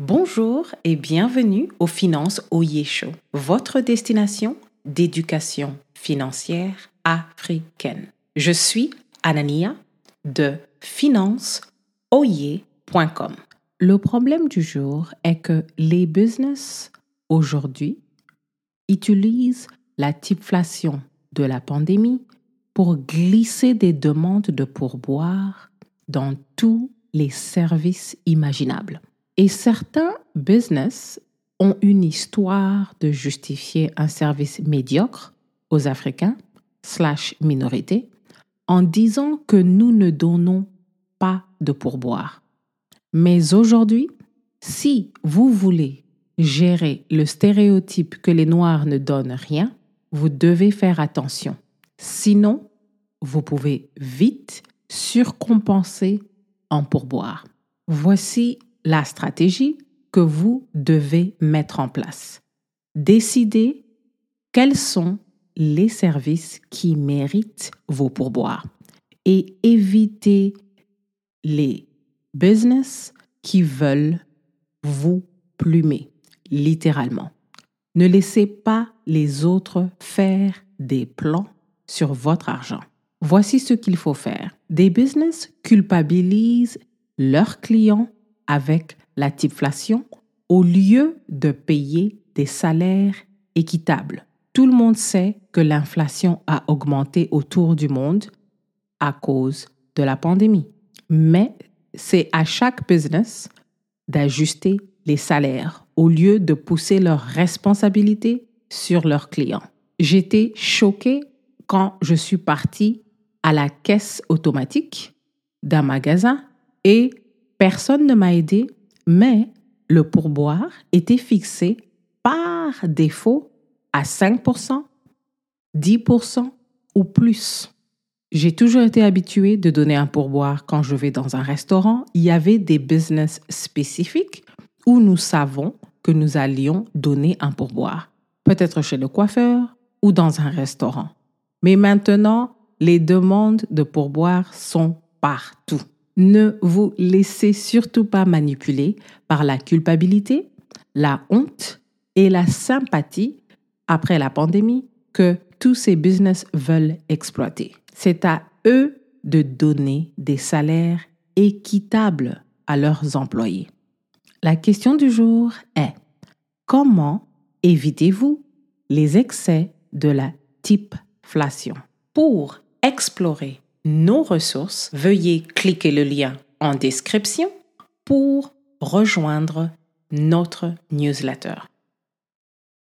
Bonjour et bienvenue au Finance Oye Show, votre destination d'éducation financière africaine. Je suis Anania de financeoye.com. Le problème du jour est que les business aujourd'hui utilisent la typeflation de la pandémie pour glisser des demandes de pourboire dans tous les services imaginables. Et certains business ont une histoire de justifier un service médiocre aux Africains, slash minorités, en disant que nous ne donnons pas de pourboire. Mais aujourd'hui, si vous voulez gérer le stéréotype que les Noirs ne donnent rien, vous devez faire attention. Sinon, vous pouvez vite surcompenser en pourboire. Voici la stratégie que vous devez mettre en place. Décidez quels sont les services qui méritent vos pourboires et évitez les business qui veulent vous plumer, littéralement. Ne laissez pas les autres faire des plans sur votre argent. Voici ce qu'il faut faire. Des business culpabilisent leurs clients avec la typeflation au lieu de payer des salaires équitables. Tout le monde sait que l'inflation a augmenté autour du monde à cause de la pandémie. Mais c'est à chaque business d'ajuster les salaires au lieu de pousser leurs responsabilités sur leurs clients. J'étais choquée quand je suis partie à la caisse automatique d'un magasin et personne ne m'a aidé, mais le pourboire était fixé par défaut à 5%, 10% ou plus. J'ai toujours été habituée de donner un pourboire quand je vais dans un restaurant. Il y avait des business spécifiques où nous savons que nous allions donner un pourboire. Peut-être chez le coiffeur ou dans un restaurant. Mais maintenant, les demandes de pourboire sont partout. Ne vous laissez surtout pas manipuler par la culpabilité, la honte et la sympathie après la pandémie que tous ces business veulent exploiter. C'est à eux de donner des salaires équitables à leurs employés. La question du jour est comment évitez-vous les excès de la typeflation Pour explorer nos ressources, veuillez cliquer le lien en description pour rejoindre notre newsletter.